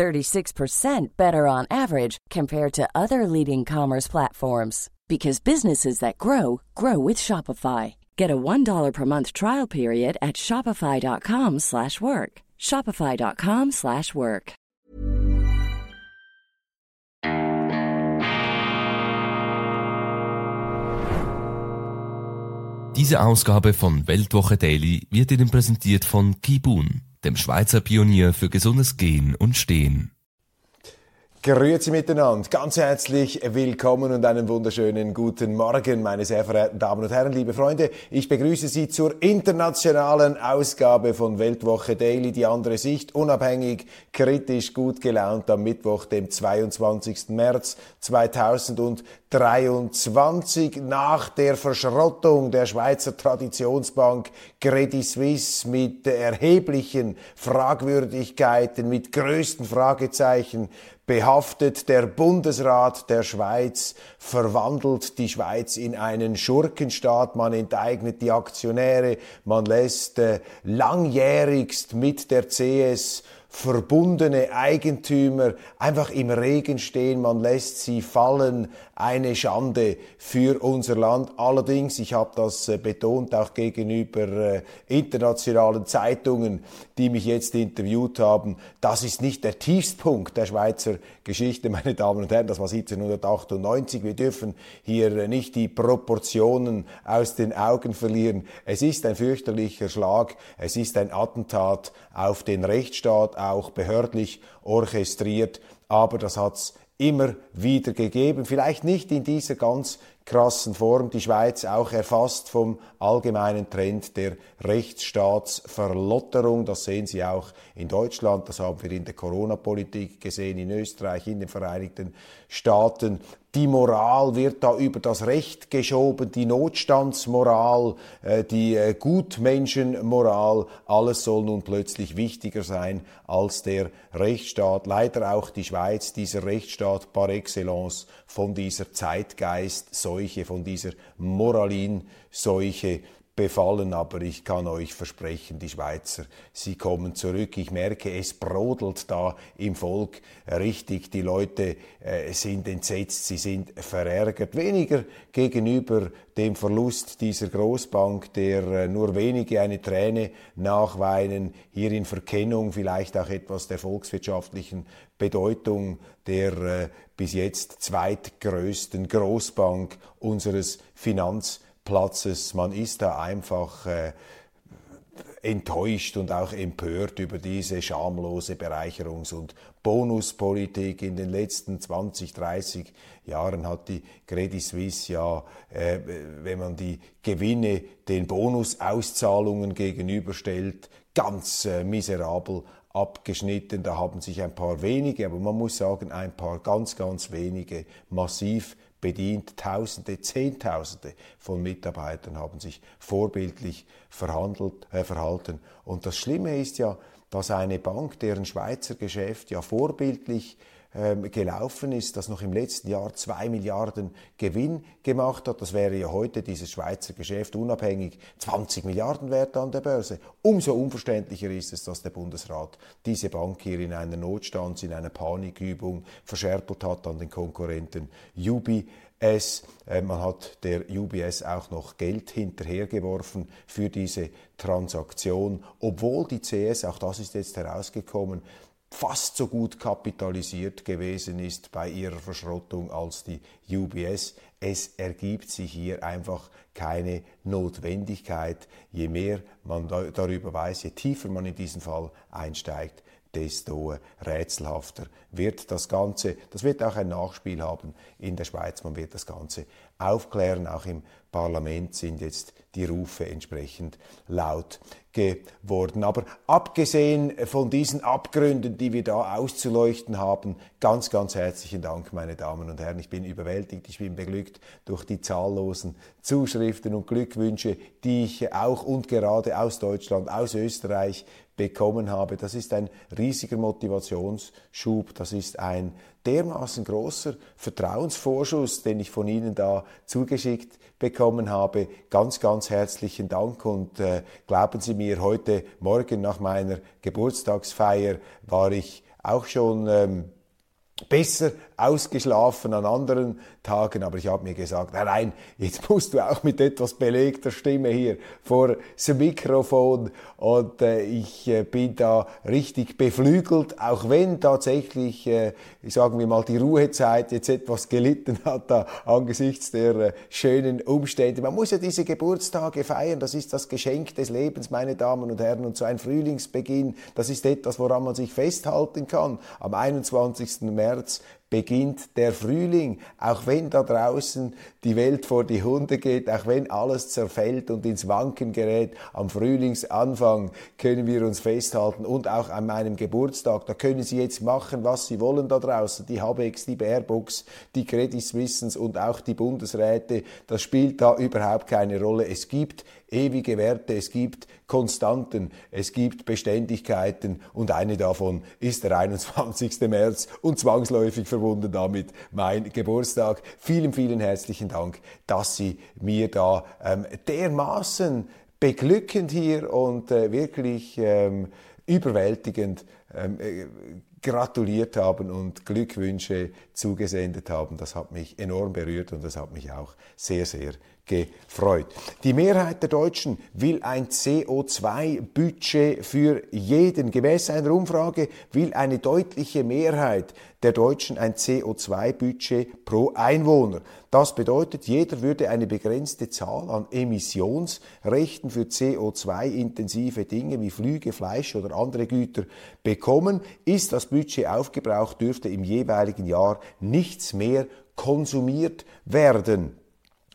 36% better on average compared to other leading commerce platforms because businesses that grow grow with Shopify. Get a $1 per month trial period at shopify.com/work. shopify.com/work. Diese Ausgabe von Weltwoche Daily wird Ihnen präsentiert von Kibun, dem Schweizer Pionier für gesundes Gehen und Stehen. Grüezi miteinander, ganz herzlich willkommen und einen wunderschönen guten Morgen, meine sehr verehrten Damen und Herren, liebe Freunde. Ich begrüße Sie zur internationalen Ausgabe von Weltwoche Daily, die andere Sicht, unabhängig, kritisch, gut gelaunt am Mittwoch, dem 22. März 2023, nach der Verschrottung der Schweizer Traditionsbank Credit Suisse mit erheblichen Fragwürdigkeiten, mit größten Fragezeichen, behaftet. Der Bundesrat der Schweiz verwandelt die Schweiz in einen Schurkenstaat. Man enteignet die Aktionäre. Man lässt äh, langjährigst mit der CS verbundene Eigentümer einfach im Regen stehen, man lässt sie fallen, eine Schande für unser Land. Allerdings, ich habe das äh, betont auch gegenüber äh, internationalen Zeitungen, die mich jetzt interviewt haben, das ist nicht der Tiefstpunkt der Schweizer Geschichte, meine Damen und Herren, das war 1798. Wir dürfen hier äh, nicht die Proportionen aus den Augen verlieren. Es ist ein fürchterlicher Schlag, es ist ein Attentat auf den Rechtsstaat, auch behördlich orchestriert, aber das hat's immer wieder gegeben. Vielleicht nicht in dieser ganz krassen Form. Die Schweiz auch erfasst vom allgemeinen Trend der Rechtsstaatsverlotterung. Das sehen Sie auch in Deutschland. Das haben wir in der Corona-Politik gesehen, in Österreich, in den Vereinigten Staaten. Die Moral wird da über das Recht geschoben, die Notstandsmoral, äh, die äh, Gutmenschenmoral, alles soll nun plötzlich wichtiger sein als der Rechtsstaat. Leider auch die Schweiz, dieser Rechtsstaat par excellence von dieser Zeitgeistseuche, von dieser Moralinseuche befallen, aber ich kann euch versprechen, die Schweizer, sie kommen zurück. Ich merke, es brodelt da im Volk richtig. Die Leute äh, sind entsetzt, sie sind verärgert. Weniger gegenüber dem Verlust dieser Großbank, der äh, nur wenige eine Träne nachweinen, hier in Verkennung vielleicht auch etwas der volkswirtschaftlichen Bedeutung der äh, bis jetzt zweitgrößten Großbank unseres Finanzsystems Platzes. Man ist da einfach äh, enttäuscht und auch empört über diese schamlose Bereicherungs- und Bonuspolitik. In den letzten 20, 30 Jahren hat die Credit Suisse ja, äh, wenn man die Gewinne den Bonusauszahlungen gegenüberstellt, ganz äh, miserabel abgeschnitten. Da haben sich ein paar wenige, aber man muss sagen, ein paar ganz, ganz wenige massiv bedient. Tausende, Zehntausende von Mitarbeitern haben sich vorbildlich verhandelt, äh, verhalten. Und das Schlimme ist ja, dass eine Bank, deren Schweizer Geschäft ja vorbildlich ähm, gelaufen ist, das noch im letzten Jahr zwei Milliarden Gewinn gemacht hat. Das wäre ja heute dieses Schweizer Geschäft unabhängig 20 Milliarden wert an der Börse. Umso unverständlicher ist es, dass der Bundesrat diese Bank hier in einer Notstands-, in einer Panikübung verscherpelt hat an den Konkurrenten UBS. Äh, man hat der UBS auch noch Geld hinterhergeworfen für diese Transaktion, obwohl die CS, auch das ist jetzt herausgekommen, fast so gut kapitalisiert gewesen ist bei ihrer Verschrottung als die UBS. Es ergibt sich hier einfach keine Notwendigkeit. Je mehr man darüber weiß, je tiefer man in diesen Fall einsteigt, desto rätselhafter wird das Ganze. Das wird auch ein Nachspiel haben in der Schweiz. Man wird das Ganze aufklären, auch im Parlament sind jetzt die Rufe entsprechend laut geworden. Aber abgesehen von diesen Abgründen, die wir da auszuleuchten haben, ganz, ganz herzlichen Dank, meine Damen und Herren. Ich bin überwältigt, ich bin beglückt durch die zahllosen Zuschriften und Glückwünsche, die ich auch und gerade aus Deutschland, aus Österreich bekommen habe. Das ist ein riesiger Motivationsschub, das ist ein dermaßen großer Vertrauensvorschuss, den ich von Ihnen da zugeschickt bekommen habe. Ganz, ganz herzlichen Dank und äh, glauben Sie mir, heute Morgen nach meiner Geburtstagsfeier war ich auch schon ähm, besser ausgeschlafen an anderen Tagen, aber ich habe mir gesagt, nein, nein, jetzt musst du auch mit etwas belegter Stimme hier vor dem Mikrofon und äh, ich äh, bin da richtig beflügelt, auch wenn tatsächlich, äh, sagen wir mal, die Ruhezeit jetzt etwas gelitten hat da angesichts der äh, schönen Umstände. Man muss ja diese Geburtstage feiern, das ist das Geschenk des Lebens, meine Damen und Herren, und so ein Frühlingsbeginn, das ist etwas, woran man sich festhalten kann. Am 21. März beginnt der Frühling, auch wenn da draußen die Welt vor die Hunde geht, auch wenn alles zerfällt und ins Wanken gerät, am Frühlingsanfang können wir uns festhalten und auch an meinem Geburtstag, da können Sie jetzt machen, was Sie wollen da draußen, die Habex, die Baerbooks, die Credit Suissens und auch die Bundesräte, das spielt da überhaupt keine Rolle. Es gibt ewige Werte, es gibt Konstanten, es gibt Beständigkeiten und eine davon ist der 21. März und zwangsläufig verbunden damit mein Geburtstag. Vielen, vielen herzlichen Dank, dass Sie mir da ähm, dermaßen beglückend hier und äh, wirklich ähm, überwältigend ähm, äh, gratuliert haben und Glückwünsche zugesendet haben. Das hat mich enorm berührt und das hat mich auch sehr, sehr gefreut. Die Mehrheit der Deutschen will ein CO2-Budget für jeden. Gemäß einer Umfrage will eine deutliche Mehrheit der Deutschen ein CO2-Budget pro Einwohner. Das bedeutet, jeder würde eine begrenzte Zahl an Emissionsrechten für CO2-intensive Dinge wie Flüge, Fleisch oder andere Güter bekommen. Ist das Budget aufgebraucht, dürfte im jeweiligen Jahr nichts mehr konsumiert werden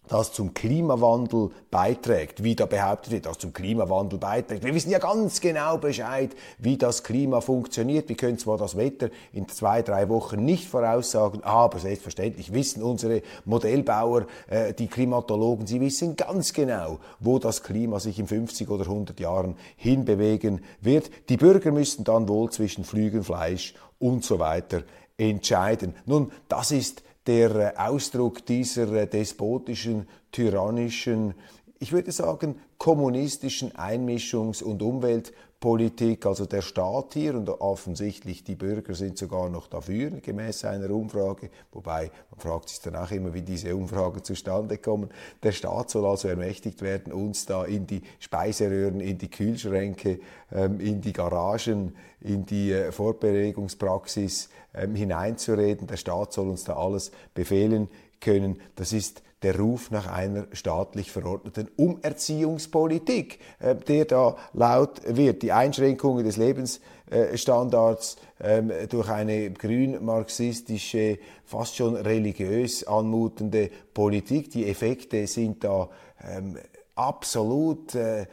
das zum Klimawandel beiträgt, wie da behauptet wird, das zum Klimawandel beiträgt. Wir wissen ja ganz genau Bescheid, wie das Klima funktioniert. Wir können zwar das Wetter in zwei, drei Wochen nicht voraussagen, aber selbstverständlich wissen unsere Modellbauer, äh, die Klimatologen, sie wissen ganz genau, wo das Klima sich in 50 oder 100 Jahren hinbewegen wird. Die Bürger müssen dann wohl zwischen Flügen, Fleisch und so weiter entscheiden. Nun, das ist der Ausdruck dieser despotischen, tyrannischen, ich würde sagen, kommunistischen Einmischungs- und Umweltpolitik, also der Staat hier und offensichtlich die Bürger sind sogar noch dafür, gemäß einer Umfrage, wobei man fragt sich danach immer, wie diese Umfragen zustande kommen. Der Staat soll also ermächtigt werden, uns da in die Speiseröhren, in die Kühlschränke, ähm, in die Garagen, in die äh, Fortbewegungspraxis ähm, hineinzureden. Der Staat soll uns da alles befehlen können. Das ist der Ruf nach einer staatlich verordneten Umerziehungspolitik, äh, der da laut wird. Die Einschränkungen des Lebensstandards ähm, durch eine grün-marxistische, fast schon religiös anmutende Politik. Die Effekte sind da ähm, absolut äh,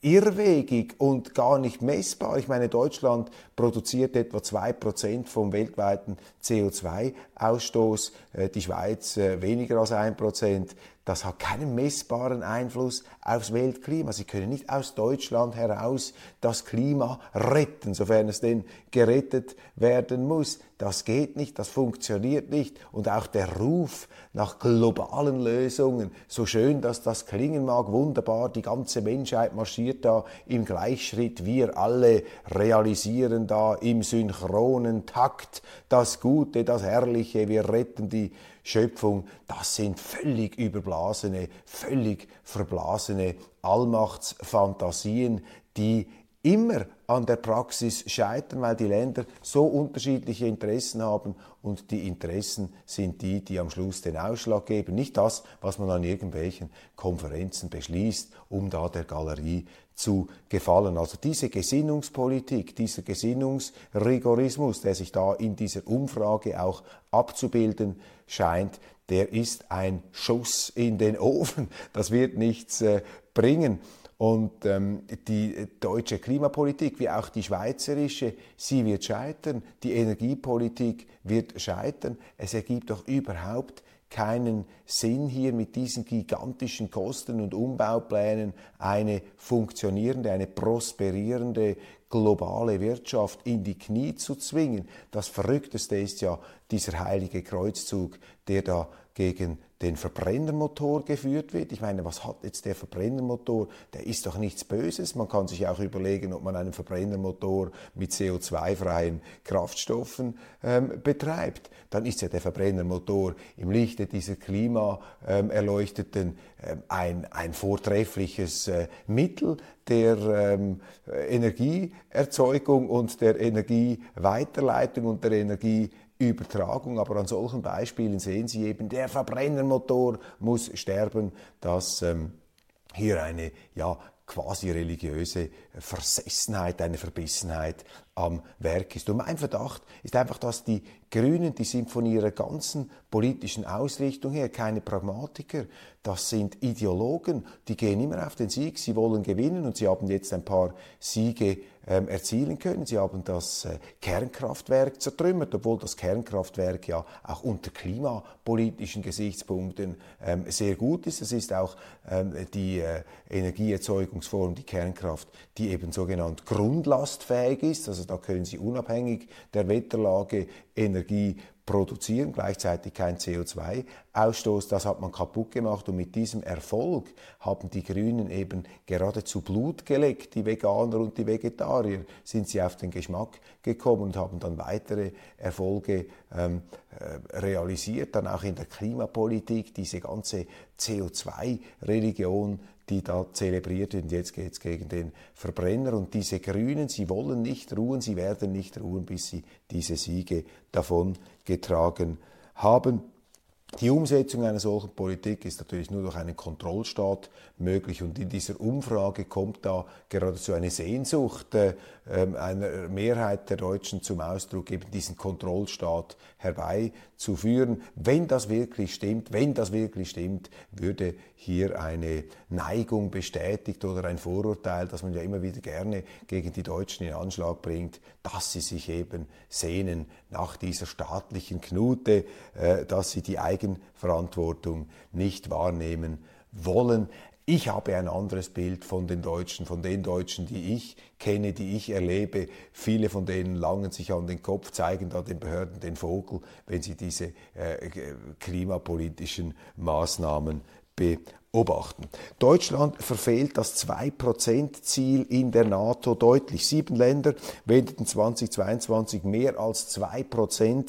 irrwegig und gar nicht messbar. Ich meine, Deutschland produziert etwa 2% vom weltweiten CO2-Ausstoß, äh, die Schweiz äh, weniger als 1% das hat keinen messbaren Einfluss aufs Weltklima. Sie können nicht aus Deutschland heraus das Klima retten, sofern es denn gerettet werden muss. Das geht nicht, das funktioniert nicht. Und auch der Ruf nach globalen Lösungen, so schön dass das klingen mag, wunderbar, die ganze Menschheit marschiert da im Gleichschritt. Wir alle realisieren da im synchronen Takt das Gute, das Herrliche. Wir retten die Schöpfung, das sind völlig überblasene, völlig verblasene Allmachtsfantasien, die immer an der Praxis scheitern, weil die Länder so unterschiedliche Interessen haben und die Interessen sind die, die am Schluss den Ausschlag geben, nicht das, was man an irgendwelchen Konferenzen beschließt, um da der Galerie zu gefallen. Also diese Gesinnungspolitik, dieser Gesinnungsrigorismus, der sich da in dieser Umfrage auch abzubilden scheint, der ist ein Schuss in den Ofen. Das wird nichts äh, bringen. Und ähm, die deutsche Klimapolitik wie auch die schweizerische, sie wird scheitern. Die Energiepolitik wird scheitern. Es ergibt doch überhaupt keinen Sinn hier mit diesen gigantischen Kosten und Umbauplänen eine funktionierende, eine prosperierende globale Wirtschaft in die Knie zu zwingen. Das Verrückteste ist ja dieser heilige Kreuzzug, der da gegen den Verbrennermotor geführt wird. Ich meine, was hat jetzt der Verbrennermotor? Der ist doch nichts Böses. Man kann sich auch überlegen, ob man einen Verbrennermotor mit CO2-freien Kraftstoffen ähm, betreibt. Dann ist ja der Verbrennermotor im Lichte dieser Klimaerleuchteten ähm, ein, ein vortreffliches äh, Mittel der ähm, Energieerzeugung und der Energieweiterleitung und der Energie Übertragung, aber an solchen Beispielen sehen Sie eben, der Verbrennermotor muss sterben, dass ähm, hier eine ja, quasi religiöse Versessenheit, eine Verbissenheit am Werk ist. Und mein Verdacht ist einfach, dass die Grünen, die sind von ihrer ganzen politischen Ausrichtung her keine Pragmatiker, das sind Ideologen, die gehen immer auf den Sieg, sie wollen gewinnen und sie haben jetzt ein paar Siege erzielen können. Sie haben das äh, Kernkraftwerk zertrümmert, obwohl das Kernkraftwerk ja auch unter klimapolitischen Gesichtspunkten ähm, sehr gut ist. Es ist auch ähm, die äh, Energieerzeugungsform, die Kernkraft, die eben sogenannt grundlastfähig ist. Also da können Sie unabhängig der Wetterlage Energie produzieren, gleichzeitig kein CO2-Ausstoß. Das hat man kaputt gemacht und mit diesem Erfolg haben die Grünen eben geradezu Blut geleckt. Die Veganer und die Vegetarier sind sie auf den Geschmack gekommen und haben dann weitere Erfolge ähm, äh, realisiert, dann auch in der Klimapolitik, diese ganze CO2-Religion, die da zelebriert wird. Und jetzt geht es gegen den Verbrenner. Und diese Grünen, sie wollen nicht ruhen, sie werden nicht ruhen, bis sie diese Siege davon getragen haben. Die Umsetzung einer solchen Politik ist natürlich nur durch einen Kontrollstaat möglich und in dieser Umfrage kommt da geradezu eine Sehnsucht äh, ähm, einer Mehrheit der Deutschen zum Ausdruck, eben diesen Kontrollstaat herbeizuführen. Wenn das wirklich stimmt, wenn das wirklich stimmt, würde hier eine Neigung bestätigt oder ein Vorurteil, das man ja immer wieder gerne gegen die Deutschen in Anschlag bringt, dass sie sich eben sehnen nach dieser staatlichen Knute, äh, dass sie die Eigenverantwortung nicht wahrnehmen wollen. Ich habe ein anderes Bild von den Deutschen, von den Deutschen, die ich kenne, die ich erlebe. Viele von denen langen sich an den Kopf, zeigen da den Behörden den Vogel, wenn sie diese äh, klimapolitischen Maßnahmen beobachten. Deutschland verfehlt das 2%-Ziel in der NATO deutlich. Sieben Länder wendeten 2022 mehr als 2% ähm,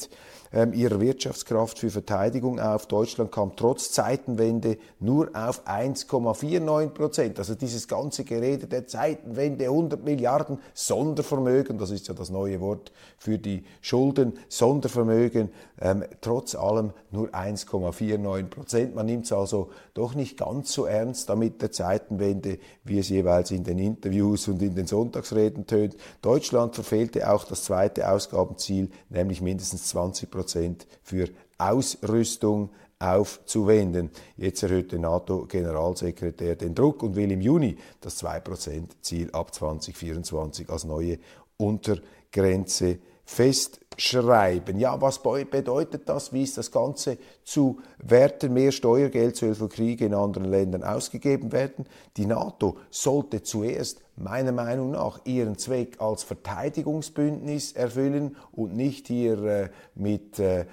ihrer Wirtschaftskraft für Verteidigung auf. Deutschland kam trotz Zeitenwende nur auf 1,49 Prozent. Also dieses ganze Gerede der Zeitenwende, 100 Milliarden Sondervermögen, das ist ja das neue Wort für die Schulden, Sondervermögen, ähm, trotz allem nur 1,49 Prozent. Man nimmt es also doch nicht ganz so ernst damit der Zeitenwende, wie es jeweils in den Interviews und in den Sonntagsreden tönt. Deutschland verfehlte auch das zweite Ausgabenziel, nämlich mindestens 20 Prozent Prozent für Ausrüstung aufzuwenden. Jetzt erhöht der NATO-Generalsekretär den Druck und will im Juni das 2%-Ziel ab 2024 als neue Untergrenze festschreiben. Ja, was bedeutet das? Wie ist das Ganze zu werten? Mehr Steuergeld soll für Kriege in anderen Ländern ausgegeben werden. Die NATO sollte zuerst meiner Meinung nach ihren Zweck als Verteidigungsbündnis erfüllen und nicht hier äh, mit äh,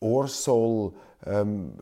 Orsol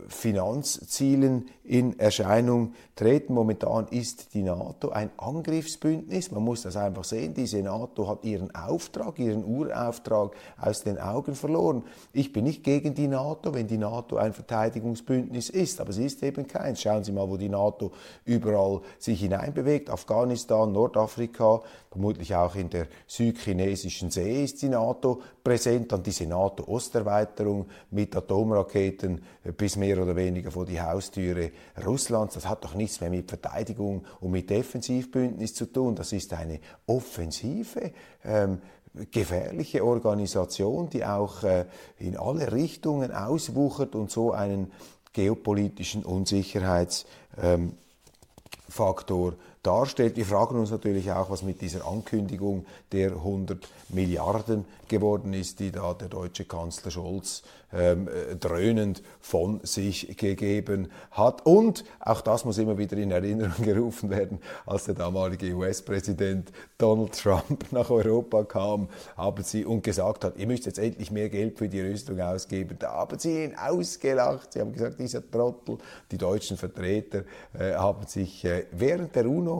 Finanzzielen in Erscheinung treten. Momentan ist die NATO ein Angriffsbündnis. Man muss das einfach sehen. Diese NATO hat ihren Auftrag, ihren Urauftrag aus den Augen verloren. Ich bin nicht gegen die NATO, wenn die NATO ein Verteidigungsbündnis ist, aber sie ist eben keins. Schauen Sie mal, wo die NATO überall sich hineinbewegt. Afghanistan, Nordafrika, vermutlich auch in der südchinesischen See ist die NATO präsent. Dann diese NATO-Osterweiterung mit Atomraketen bis mehr oder weniger vor die Haustüre Russlands. Das hat doch nichts mehr mit Verteidigung und mit Defensivbündnis zu tun. Das ist eine offensive, ähm, gefährliche Organisation, die auch äh, in alle Richtungen auswuchert und so einen geopolitischen Unsicherheitsfaktor ähm, darstellt. Wir fragen uns natürlich auch, was mit dieser Ankündigung der 100 Milliarden geworden ist, die da der deutsche Kanzler Scholz ähm, äh, dröhnend von sich gegeben hat. Und auch das muss immer wieder in Erinnerung gerufen werden, als der damalige US-Präsident Donald Trump nach Europa kam, haben sie und gesagt hat, ihr müsst jetzt endlich mehr Geld für die Rüstung ausgeben. Da haben sie ihn ausgelacht. Sie haben gesagt, dieser Trottel. Die deutschen Vertreter äh, haben sich äh, während der UNO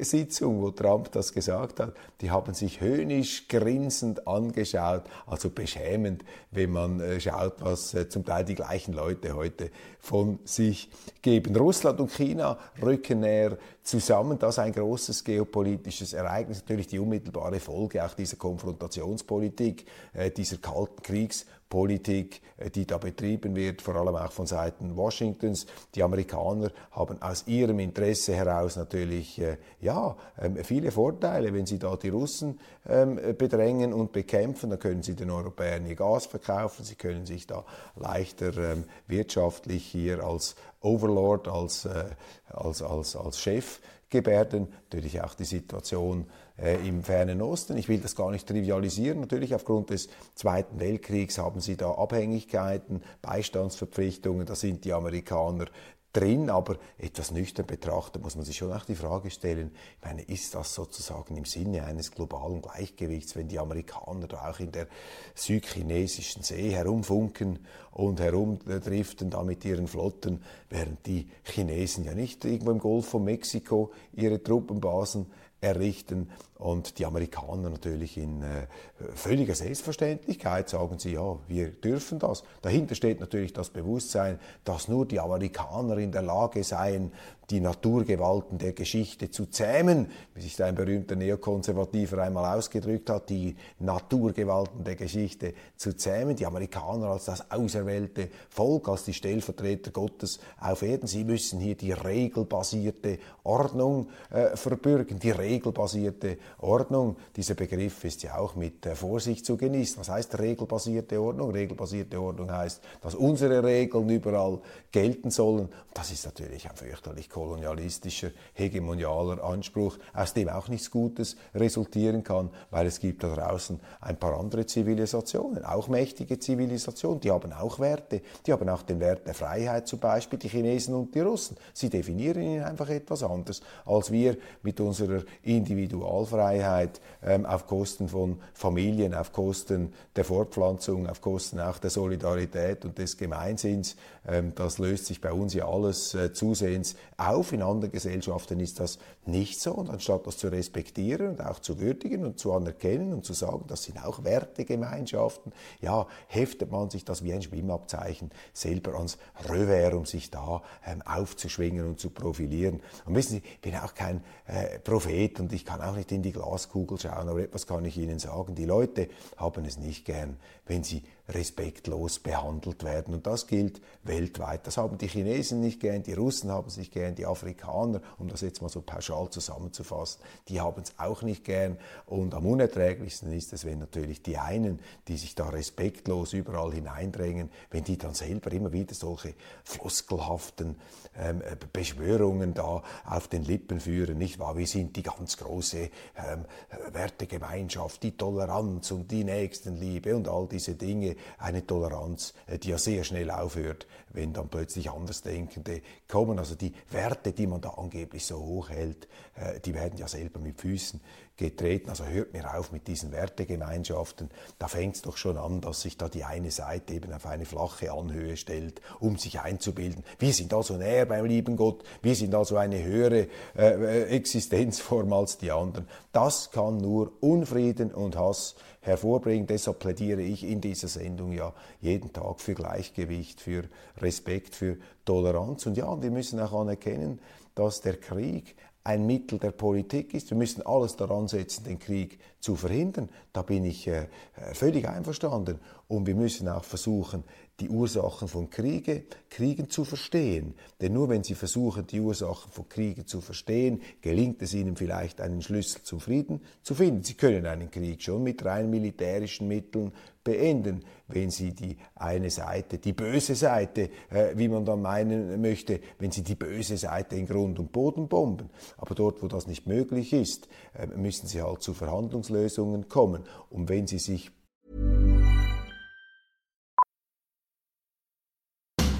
Sitzung, wo Trump das gesagt hat, die haben sich höhnisch grinsend angeschaut, also beschämend, wenn man äh, schaut, was äh, zum Teil die gleichen Leute heute von sich geben. Russland und China rücken näher zusammen. Das ist ein großes geopolitisches Ereignis, natürlich die unmittelbare Folge auch dieser Konfrontationspolitik, äh, dieser kalten Kriegs Politik, äh, die da betrieben wird, vor allem auch von Seiten Washingtons. Die Amerikaner haben aus ihrem Interesse heraus natürlich äh, ja, ähm, viele Vorteile. Wenn sie da die Russen ähm, bedrängen und bekämpfen, dann können sie den Europäern ihr Gas verkaufen, sie können sich da leichter ähm, wirtschaftlich hier als Overlord, als, äh, als, als, als Chef gebärden. Natürlich auch die Situation äh, im fernen Osten. Ich will das gar nicht trivialisieren. Natürlich aufgrund des Zweiten Weltkriegs haben sie da Abhängigkeiten, Beistandsverpflichtungen. Da sind die Amerikaner drin, aber etwas nüchtern betrachtet muss man sich schon auch die Frage stellen, ich meine, ist das sozusagen im Sinne eines globalen Gleichgewichts, wenn die Amerikaner da auch in der südchinesischen See herumfunken und herumdriften da mit ihren Flotten, während die Chinesen ja nicht irgendwo im Golf von Mexiko ihre Truppenbasen errichten. Und die Amerikaner natürlich in äh, völliger Selbstverständlichkeit sagen sie, ja, wir dürfen das. Dahinter steht natürlich das Bewusstsein, dass nur die Amerikaner in der Lage seien, die Naturgewalten der Geschichte zu zähmen, wie sich da ein berühmter Neokonservativer einmal ausgedrückt hat, die Naturgewalten der Geschichte zu zähmen, die Amerikaner als das auserwählte Volk, als die Stellvertreter Gottes auf Erden, sie müssen hier die regelbasierte Ordnung äh, verbürgen, die regelbasierte Ordnung. Dieser Begriff ist ja auch mit äh, Vorsicht zu genießen. Was heißt regelbasierte Ordnung? Regelbasierte Ordnung heißt, dass unsere Regeln überall gelten sollen. Das ist natürlich ein fürchterlich kolonialistischer, hegemonialer Anspruch, aus dem auch nichts Gutes resultieren kann, weil es gibt da draußen ein paar andere Zivilisationen, auch mächtige Zivilisationen, die haben auch Werte, die haben auch den Wert der Freiheit zum Beispiel, die Chinesen und die Russen. Sie definieren ihn einfach etwas anders, als wir mit unserer Individualfreiheit ähm, auf Kosten von Familien, auf Kosten der Fortpflanzung, auf Kosten auch der Solidarität und des Gemeinsinns. Ähm, das löst sich bei uns ja alles äh, zusehends auf. In anderen Gesellschaften ist das nicht so. Und anstatt das zu respektieren und auch zu würdigen und zu anerkennen und zu sagen, das sind auch Wertegemeinschaften, ja, heftet man sich das wie ein Schwimmabzeichen selber ans Revers, um sich da ähm, aufzuschwingen und zu profilieren. Und wissen Sie, ich bin auch kein äh, Prophet und ich kann auch nicht in die Glaskugel schauen, aber etwas kann ich Ihnen sagen. Die Leute haben es nicht gern, wenn sie respektlos behandelt werden. Und das gilt weltweit. Das haben die Chinesen nicht gern, die Russen haben es nicht gern, die Afrikaner, um das jetzt mal so pauschal zusammenzufassen, die haben es auch nicht gern. Und am unerträglichsten ist es, wenn natürlich die einen, die sich da respektlos überall hineindrängen, wenn die dann selber immer wieder solche floskelhaften ähm, Beschwörungen da auf den Lippen führen, nicht wahr? Wir sind die ganz große ähm, Wertegemeinschaft, die Toleranz und die Nächstenliebe und all diese Dinge, eine Toleranz, äh, die ja sehr schnell aufhört, wenn dann plötzlich Andersdenkende kommen. Also die Werte, die man da angeblich so hoch hält, äh, die werden ja selber mit Füßen getreten. Also hört mir auf mit diesen Wertegemeinschaften. Da fängt es doch schon an, dass sich da die eine Seite eben auf eine flache Anhöhe stellt, um sich einzubilden. Wir sind also näher beim lieben Gott, wir sind also eine höhere äh, Existenzform als die anderen. Das kann nur Unfrieden und Hass hervorbringen. Deshalb plädiere ich in dieser Sendung ja jeden Tag für Gleichgewicht, für Respekt, für Toleranz. Und ja, wir müssen auch anerkennen, dass der Krieg ein Mittel der Politik ist. Wir müssen alles daran setzen, den Krieg zu verhindern. Da bin ich äh, völlig einverstanden. Und wir müssen auch versuchen, die Ursachen von Kriege, Kriegen zu verstehen. Denn nur wenn Sie versuchen, die Ursachen von Kriegen zu verstehen, gelingt es Ihnen vielleicht, einen Schlüssel zum Frieden zu finden. Sie können einen Krieg schon mit rein militärischen Mitteln beenden, wenn Sie die eine Seite, die böse Seite, äh, wie man dann meinen möchte, wenn Sie die böse Seite in Grund und Boden bomben. Aber dort, wo das nicht möglich ist, äh, müssen Sie halt zu Verhandlungslösungen kommen. Und wenn Sie sich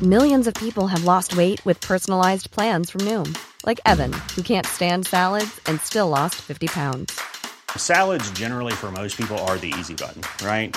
Millions of people have lost weight with personalized plans from Noom, like Evan, who can't stand salads and still lost 50 pounds. Salads, generally, for most people, are the easy button, right?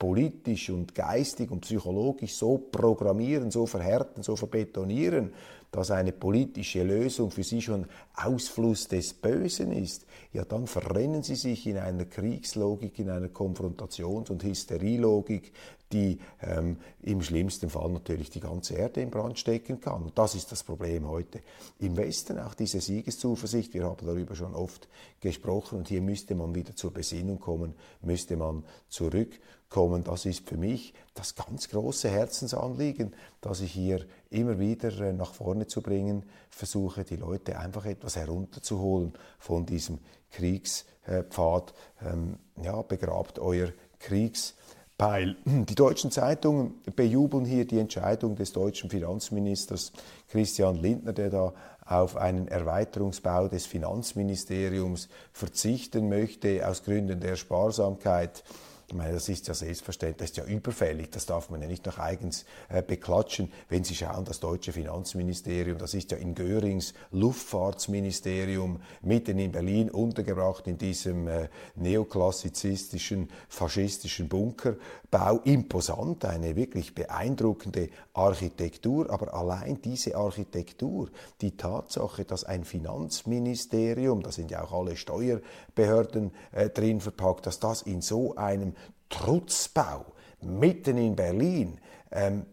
Politisch und geistig und psychologisch so programmieren, so verhärten, so verbetonieren, dass eine politische Lösung für sie schon Ausfluss des Bösen ist, ja dann verrennen sie sich in einer Kriegslogik, in einer Konfrontations- und Hysterielogik, die ähm, im schlimmsten Fall natürlich die ganze Erde in Brand stecken kann. Und das ist das Problem heute im Westen, auch diese Siegeszuversicht. Wir haben darüber schon oft gesprochen und hier müsste man wieder zur Besinnung kommen, müsste man zurückkommen. Das ist für mich das ganz große Herzensanliegen, das ich hier immer wieder äh, nach vorne zu bringen versuche, die Leute einfach etwas herunterzuholen von diesem Kriegspfad. Ähm, ja, begrabt euer Kriegs Peil. Die deutschen Zeitungen bejubeln hier die Entscheidung des deutschen Finanzministers Christian Lindner, der da auf einen Erweiterungsbau des Finanzministeriums verzichten möchte aus Gründen der Sparsamkeit. Meine, das ist ja selbstverständlich, das ist ja überfällig, das darf man ja nicht noch eigens äh, beklatschen. Wenn Sie schauen, das deutsche Finanzministerium, das ist ja in Görings Luftfahrtsministerium mitten in Berlin untergebracht in diesem äh, neoklassizistischen, faschistischen Bunkerbau. Imposant, eine wirklich beeindruckende Architektur, aber allein diese Architektur, die Tatsache, dass ein Finanzministerium, da sind ja auch alle Steuerbehörden äh, drin verpackt, dass das in so einem Trutzbau mitten in Berlin ähm,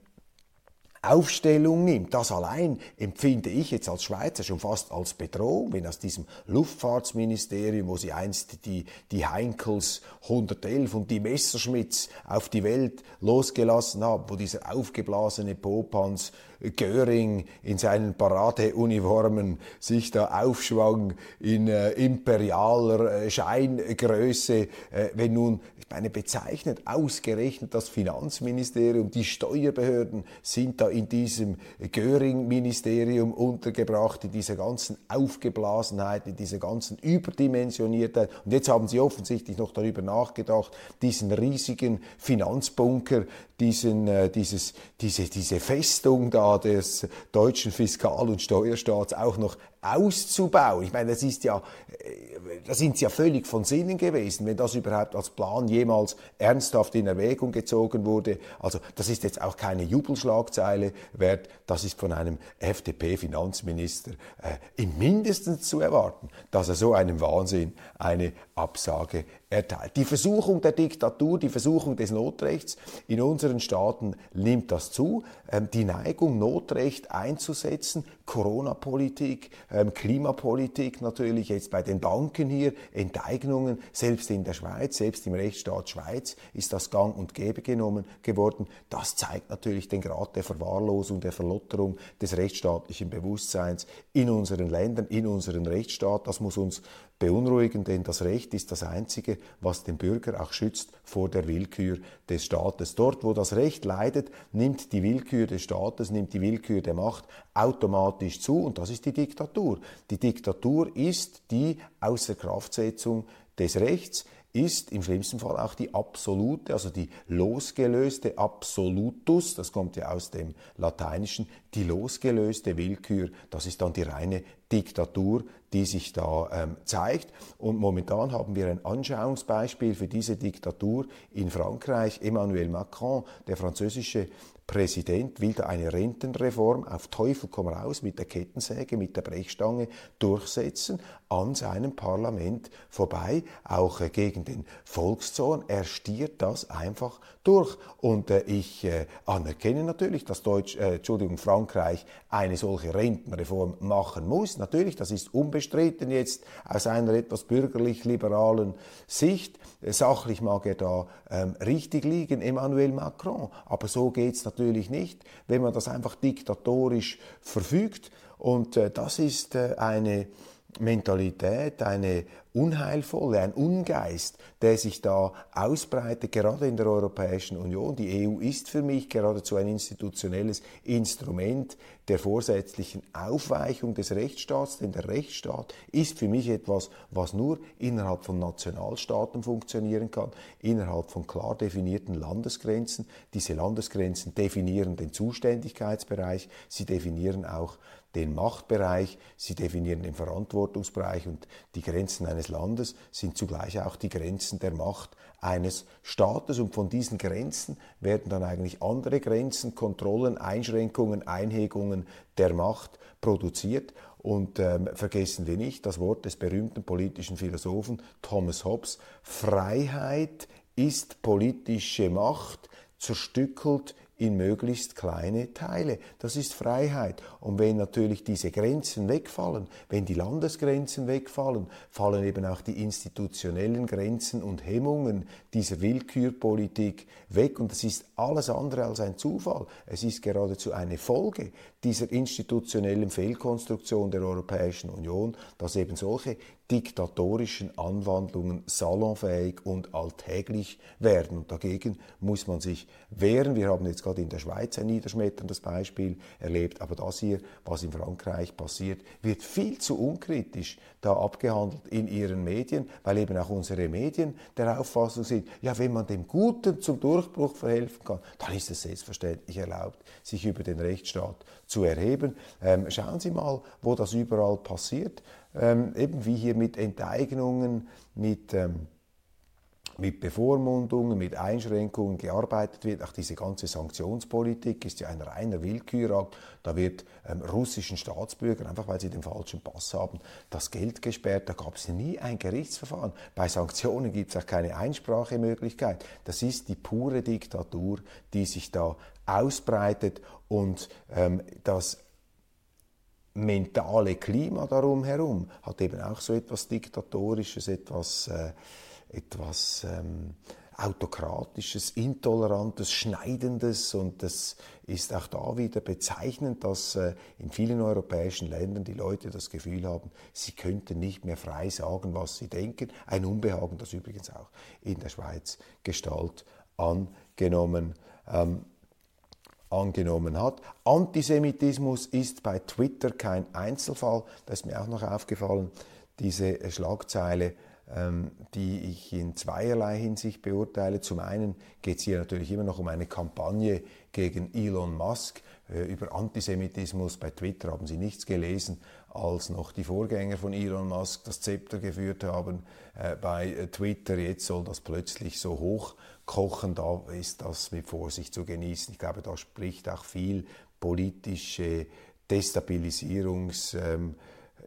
Aufstellung nimmt, das allein empfinde ich jetzt als Schweizer schon fast als Bedrohung, wenn aus diesem Luftfahrtsministerium, wo sie einst die, die Heinkels 111 und die Messerschmitts auf die Welt losgelassen haben, wo dieser aufgeblasene Popanz Göring in seinen Paradeuniformen sich da aufschwang in äh, imperialer äh, Scheingröße, äh, wenn nun, ich meine, bezeichnet ausgerechnet das Finanzministerium, die Steuerbehörden sind da in diesem Göring-Ministerium untergebracht, in dieser ganzen Aufgeblasenheit, in dieser ganzen Überdimensioniertheit. Und jetzt haben sie offensichtlich noch darüber nachgedacht, diesen riesigen Finanzbunker, diesen, äh, dieses, diese, diese Festung da des deutschen Fiskal- und Steuerstaats auch noch auszubauen. Ich meine, das ist ja, äh, da sind sie ja völlig von Sinnen gewesen, wenn das überhaupt als Plan jemals ernsthaft in Erwägung gezogen wurde. Also das ist jetzt auch keine Jubelschlagzeile wert, das ist von einem FDP-Finanzminister äh, im Mindesten zu erwarten, dass er so einem Wahnsinn eine Absage erteilt. Die Versuchung der Diktatur, die Versuchung des Notrechts in unseren Staaten nimmt das zu. Ähm, die Neigung, Notrecht einzusetzen, Corona-Politik, ähm, Klimapolitik natürlich, jetzt bei den Banken hier, Enteignungen, selbst in der Schweiz, selbst im Rechtsstaat Schweiz ist das gang und gäbe genommen geworden. Das zeigt natürlich den Grad der Verwahrlosung, der Verlotterung des rechtsstaatlichen Bewusstseins in unseren Ländern, in unseren Rechtsstaat. Das muss uns beunruhigen, denn das Recht ist das Einzige, was den Bürger auch schützt vor der Willkür des Staates. Dort, wo das Recht leidet, nimmt die Willkür des Staates, nimmt die Willkür der Macht automatisch zu und das ist die Diktatur. Die Diktatur ist die Außerkraftsetzung des Rechts, ist im schlimmsten Fall auch die absolute, also die losgelöste Absolutus, das kommt ja aus dem Lateinischen, die losgelöste Willkür, das ist dann die reine Diktatur, die sich da ähm, zeigt. Und momentan haben wir ein Anschauungsbeispiel für diese Diktatur in Frankreich. Emmanuel Macron, der französische Präsident will da eine Rentenreform auf Teufel komm raus mit der Kettensäge, mit der Brechstange durchsetzen, an seinem Parlament vorbei, auch äh, gegen den Volkszorn. Er stiert das einfach durch. Und äh, ich äh, anerkenne natürlich, dass Deutsch, äh, Entschuldigung, Frankreich eine solche Rentenreform machen muss. Natürlich, das ist unbestritten jetzt aus einer etwas bürgerlich-liberalen Sicht. Äh, sachlich mag er da ähm, richtig liegen, Emmanuel Macron. Aber so geht's natürlich nicht, wenn man das einfach diktatorisch verfügt. Und äh, das ist äh, eine Mentalität, eine unheilvolle, ein Ungeist, der sich da ausbreitet, gerade in der Europäischen Union. Die EU ist für mich geradezu ein institutionelles Instrument der vorsätzlichen Aufweichung des Rechtsstaats, denn der Rechtsstaat ist für mich etwas, was nur innerhalb von Nationalstaaten funktionieren kann, innerhalb von klar definierten Landesgrenzen. Diese Landesgrenzen definieren den Zuständigkeitsbereich, sie definieren auch den Machtbereich, sie definieren den Verantwortungsbereich und die Grenzen eines Landes sind zugleich auch die Grenzen der Macht eines Staates. Und von diesen Grenzen werden dann eigentlich andere Grenzen, Kontrollen, Einschränkungen, Einhegungen der Macht produziert. Und ähm, vergessen wir nicht das Wort des berühmten politischen Philosophen Thomas Hobbes, Freiheit ist politische Macht, zerstückelt in möglichst kleine Teile. Das ist Freiheit. Und wenn natürlich diese Grenzen wegfallen, wenn die Landesgrenzen wegfallen, fallen eben auch die institutionellen Grenzen und Hemmungen dieser Willkürpolitik weg. Und das ist alles andere als ein Zufall. Es ist geradezu eine Folge dieser institutionellen Fehlkonstruktion der Europäischen Union, dass eben solche diktatorischen Anwandlungen salonfähig und alltäglich werden. Und dagegen muss man sich wehren. Wir haben jetzt gerade in der Schweiz ein niederschmetterndes Beispiel erlebt, aber das hier, was in Frankreich passiert, wird viel zu unkritisch da abgehandelt in ihren Medien, weil eben auch unsere Medien der Auffassung sind, ja, wenn man dem Guten zum Durchbruch verhelfen kann, dann ist es selbstverständlich erlaubt, sich über den Rechtsstaat zu erheben. Ähm, schauen Sie mal, wo das überall passiert ähm, eben wie hier mit Enteignungen, mit, ähm, mit Bevormundungen, mit Einschränkungen gearbeitet wird. Auch diese ganze Sanktionspolitik ist ja ein reiner Willkürakt. Da wird ähm, russischen Staatsbürgern, einfach weil sie den falschen Pass haben, das Geld gesperrt. Da gab es nie ein Gerichtsverfahren. Bei Sanktionen gibt es auch keine Einsprachemöglichkeit. Das ist die pure Diktatur, die sich da ausbreitet und ähm, das mentale Klima darum herum hat eben auch so etwas Diktatorisches, etwas, äh, etwas ähm, Autokratisches, Intolerantes, Schneidendes und das ist auch da wieder bezeichnend, dass äh, in vielen europäischen Ländern die Leute das Gefühl haben, sie könnten nicht mehr frei sagen, was sie denken. Ein Unbehagen, das übrigens auch in der Schweiz Gestalt angenommen ähm, angenommen hat. Antisemitismus ist bei Twitter kein Einzelfall. Das ist mir auch noch aufgefallen, diese Schlagzeile, ähm, die ich in zweierlei Hinsicht beurteile. Zum einen geht es hier natürlich immer noch um eine Kampagne gegen Elon Musk. Äh, über Antisemitismus bei Twitter haben Sie nichts gelesen, als noch die Vorgänger von Elon Musk das Zepter geführt haben äh, bei äh, Twitter. Jetzt soll das plötzlich so hoch kochen, da ist das mit Vorsicht zu genießen. Ich glaube, da spricht auch viel politische Destabilisierungs- ähm,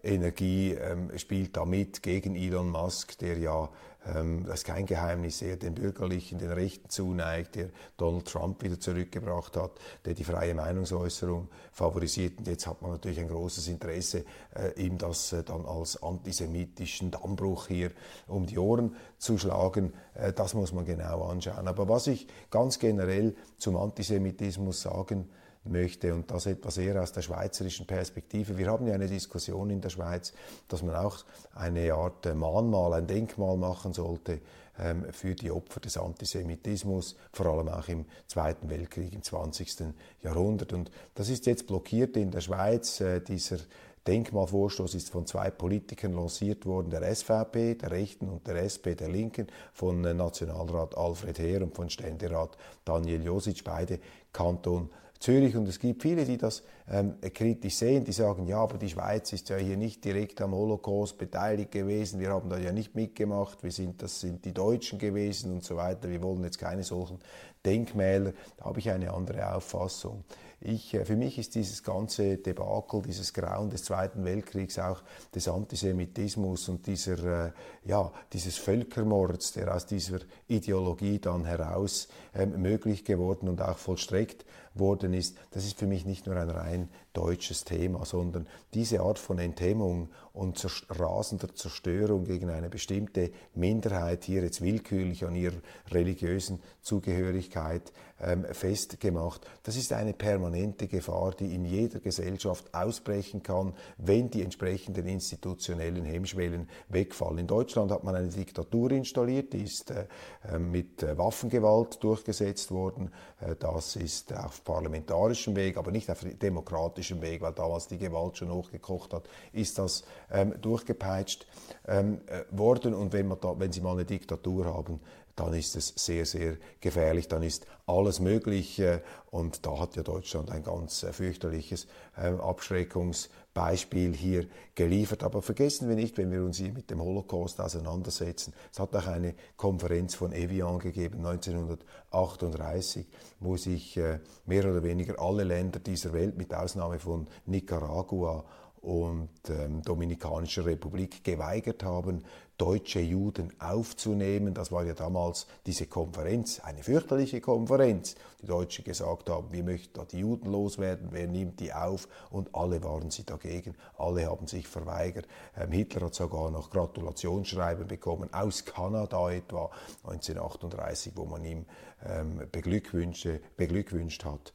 Energie ähm, spielt da mit gegen Elon Musk, der ja ähm, das ist kein Geheimnis, er den Bürgerlichen, den Rechten zuneigt, der Donald Trump wieder zurückgebracht hat, der die freie Meinungsäußerung favorisiert. Und jetzt hat man natürlich ein großes Interesse, äh, ihm das äh, dann als antisemitischen Dammbruch hier um die Ohren zu schlagen. Äh, das muss man genau anschauen. Aber was ich ganz generell zum Antisemitismus sagen möchte und das etwas eher aus der schweizerischen Perspektive. Wir haben ja eine Diskussion in der Schweiz, dass man auch eine Art äh, Mahnmal, ein Denkmal machen sollte ähm, für die Opfer des Antisemitismus, vor allem auch im Zweiten Weltkrieg im 20. Jahrhundert. Und das ist jetzt blockiert in der Schweiz. Äh, dieser Denkmalvorstoß ist von zwei Politikern lanciert worden, der SVP, der Rechten und der SP, der Linken, von äh, Nationalrat Alfred Heer und von Ständerat Daniel Josic, beide Kanton Zürich und es gibt viele, die das ähm, kritisch sehen, die sagen, ja, aber die Schweiz ist ja hier nicht direkt am Holocaust beteiligt gewesen, wir haben da ja nicht mitgemacht, wir sind, das sind die Deutschen gewesen und so weiter, wir wollen jetzt keine solchen Denkmäler, da habe ich eine andere Auffassung. Ich, äh, für mich ist dieses ganze Debakel, dieses Grauen des Zweiten Weltkriegs, auch des Antisemitismus und dieser, äh, ja, dieses Völkermords, der aus dieser Ideologie dann heraus ähm, möglich geworden und auch vollstreckt worden ist, das ist für mich nicht nur ein rein deutsches Thema, sondern diese Art von Enthemmung und rasender Zerstörung gegen eine bestimmte Minderheit, hier jetzt willkürlich an ihrer religiösen Zugehörigkeit ähm, festgemacht, das ist eine permanente Gefahr, die in jeder Gesellschaft ausbrechen kann, wenn die entsprechenden institutionellen Hemmschwellen wegfallen. In Deutschland hat man eine Diktatur installiert, die ist äh, ähm, mit äh, Waffengewalt durchgesetzt worden. Äh, das ist auf parlamentarischem Weg, aber nicht auf demokratischem Weg, weil damals die Gewalt schon hochgekocht hat, ist das ähm, durchgepeitscht ähm, äh, worden. Und wenn, da, wenn Sie mal eine Diktatur haben, dann ist es sehr, sehr gefährlich, dann ist alles möglich. Und da hat ja Deutschland ein ganz äh, fürchterliches ähm, Abschreckungsbeispiel hier geliefert. Aber vergessen wir nicht, wenn wir uns hier mit dem Holocaust auseinandersetzen, es hat auch eine Konferenz von Evian gegeben, 1938, wo sich äh, mehr oder weniger alle Länder dieser Welt, mit Ausnahme von Nicaragua, und ähm, Dominikanischer Republik geweigert haben, deutsche Juden aufzunehmen. Das war ja damals diese Konferenz, eine fürchterliche Konferenz. Die Deutschen gesagt haben, wir möchten da die Juden loswerden, wer nimmt die auf? Und alle waren sie dagegen, alle haben sich verweigert. Ähm, Hitler hat sogar noch Gratulationsschreiben bekommen, aus Kanada etwa 1938, wo man ihm ähm, beglückwünscht hat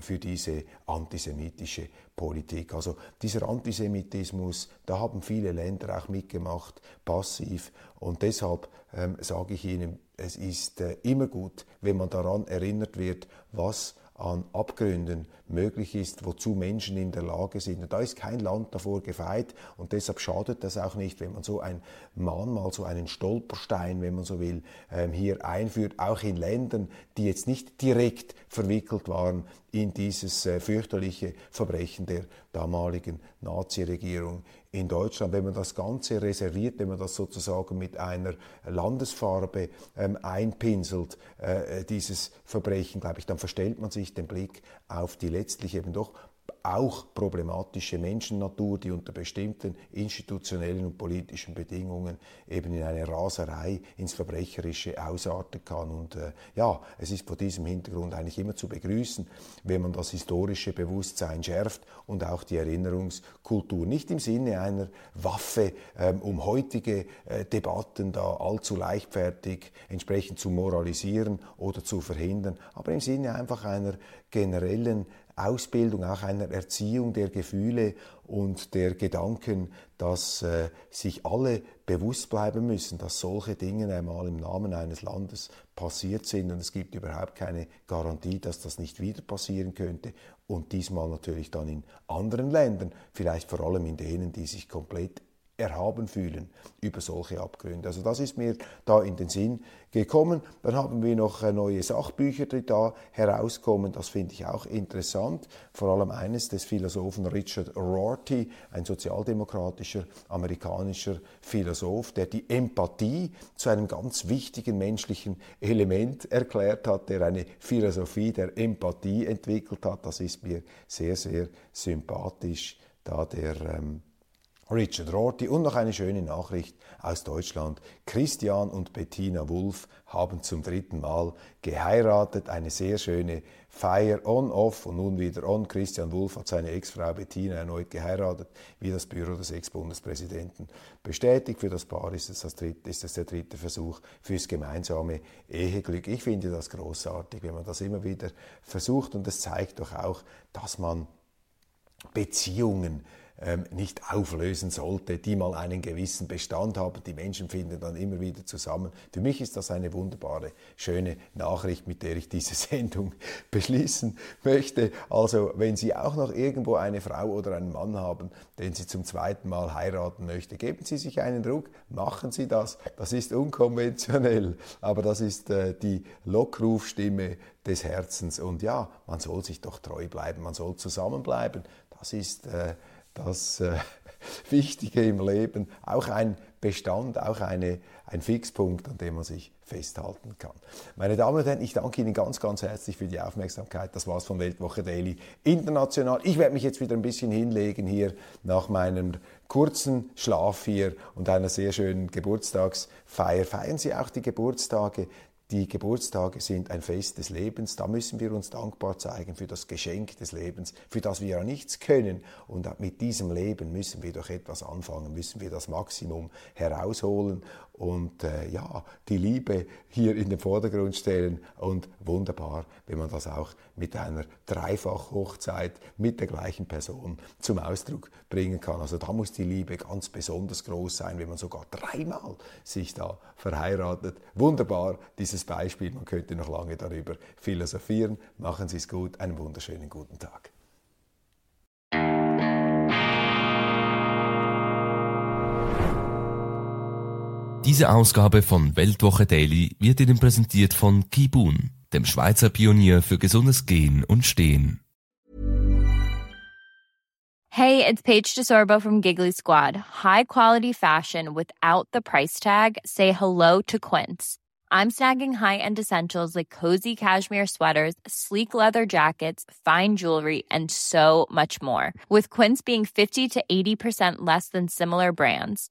für diese antisemitische Politik. Also dieser Antisemitismus, da haben viele Länder auch mitgemacht, passiv. Und deshalb ähm, sage ich Ihnen, es ist äh, immer gut, wenn man daran erinnert wird, was an Abgründen möglich ist, wozu Menschen in der Lage sind. Und da ist kein Land davor gefeit und deshalb schadet das auch nicht, wenn man so ein Mahnmal, so einen Stolperstein, wenn man so will, ähm, hier einführt, auch in Ländern, die jetzt nicht direkt verwickelt waren in dieses äh, fürchterliche Verbrechen der damaligen Nazi-Regierung in Deutschland. Wenn man das Ganze reserviert, wenn man das sozusagen mit einer Landesfarbe ähm, einpinselt, äh, dieses Verbrechen, glaube ich, dann verstellt man sich den Blick auf die letztlich eben doch auch problematische Menschennatur, die unter bestimmten institutionellen und politischen Bedingungen eben in eine Raserei ins Verbrecherische ausarten kann. Und äh, ja, es ist vor diesem Hintergrund eigentlich immer zu begrüßen, wenn man das historische Bewusstsein schärft und auch die Erinnerungskultur. Nicht im Sinne einer Waffe, ähm, um heutige äh, Debatten da allzu leichtfertig entsprechend zu moralisieren oder zu verhindern, aber im Sinne einfach einer generellen Ausbildung, auch einer Erziehung der Gefühle und der Gedanken, dass äh, sich alle bewusst bleiben müssen, dass solche Dinge einmal im Namen eines Landes passiert sind und es gibt überhaupt keine Garantie, dass das nicht wieder passieren könnte. Und diesmal natürlich dann in anderen Ländern, vielleicht vor allem in denen, die sich komplett erhaben fühlen über solche Abgründe. Also das ist mir da in den Sinn gekommen. Dann haben wir noch äh, neue Sachbücher, die da herauskommen. Das finde ich auch interessant. Vor allem eines des Philosophen Richard Rorty, ein sozialdemokratischer amerikanischer Philosoph, der die Empathie zu einem ganz wichtigen menschlichen Element erklärt hat, der eine Philosophie der Empathie entwickelt hat. Das ist mir sehr, sehr sympathisch, da der ähm, Richard Rorty und noch eine schöne Nachricht aus Deutschland. Christian und Bettina Wulff haben zum dritten Mal geheiratet. Eine sehr schöne Feier on-off und nun wieder on. Christian Wulff hat seine Ex-Frau Bettina erneut geheiratet, wie das Büro des Ex-Bundespräsidenten bestätigt. Für das Paar ist es, das dritte, ist es der dritte Versuch fürs gemeinsame Eheglück. Ich finde das großartig, wenn man das immer wieder versucht und es zeigt doch auch, dass man Beziehungen nicht auflösen sollte, die mal einen gewissen Bestand haben. Die Menschen finden dann immer wieder zusammen. Für mich ist das eine wunderbare, schöne Nachricht, mit der ich diese Sendung beschließen möchte. Also, wenn Sie auch noch irgendwo eine Frau oder einen Mann haben, den Sie zum zweiten Mal heiraten möchte, geben Sie sich einen Druck, machen Sie das. Das ist unkonventionell, aber das ist äh, die Lockrufstimme des Herzens. Und ja, man soll sich doch treu bleiben, man soll zusammenbleiben. Das ist äh, das äh, Wichtige im Leben, auch ein Bestand, auch eine, ein Fixpunkt, an dem man sich festhalten kann. Meine Damen und Herren, ich danke Ihnen ganz, ganz herzlich für die Aufmerksamkeit. Das war's von Weltwoche Daily International. Ich werde mich jetzt wieder ein bisschen hinlegen hier nach meinem kurzen Schlaf hier und einer sehr schönen Geburtstagsfeier. Feiern Sie auch die Geburtstage die Geburtstage sind ein Fest des Lebens. Da müssen wir uns dankbar zeigen für das Geschenk des Lebens, für das wir ja nichts können. Und mit diesem Leben müssen wir doch etwas anfangen, müssen wir das Maximum herausholen und äh, ja, die Liebe hier in den Vordergrund stellen. Und wunderbar, wenn man das auch mit einer Dreifach-Hochzeit mit der gleichen Person zum Ausdruck bringen kann. Also da muss die Liebe ganz besonders groß sein, wenn man sogar dreimal sich da verheiratet. Wunderbar, dieses Beispiel. Man könnte noch lange darüber philosophieren. Machen Sie es gut. Einen wunderschönen guten Tag. Diese Ausgabe von Weltwoche Daily wird Ihnen präsentiert von Kibun, dem Schweizer Pionier für gesundes Gehen und Stehen. Hey, it's Paige DeSorbo from Giggly Squad. High quality fashion without the price tag. Say hello to Quince. I'm snagging high-end essentials like cozy cashmere sweaters, sleek leather jackets, fine jewelry, and so much more. With Quince being 50 to 80% less than similar brands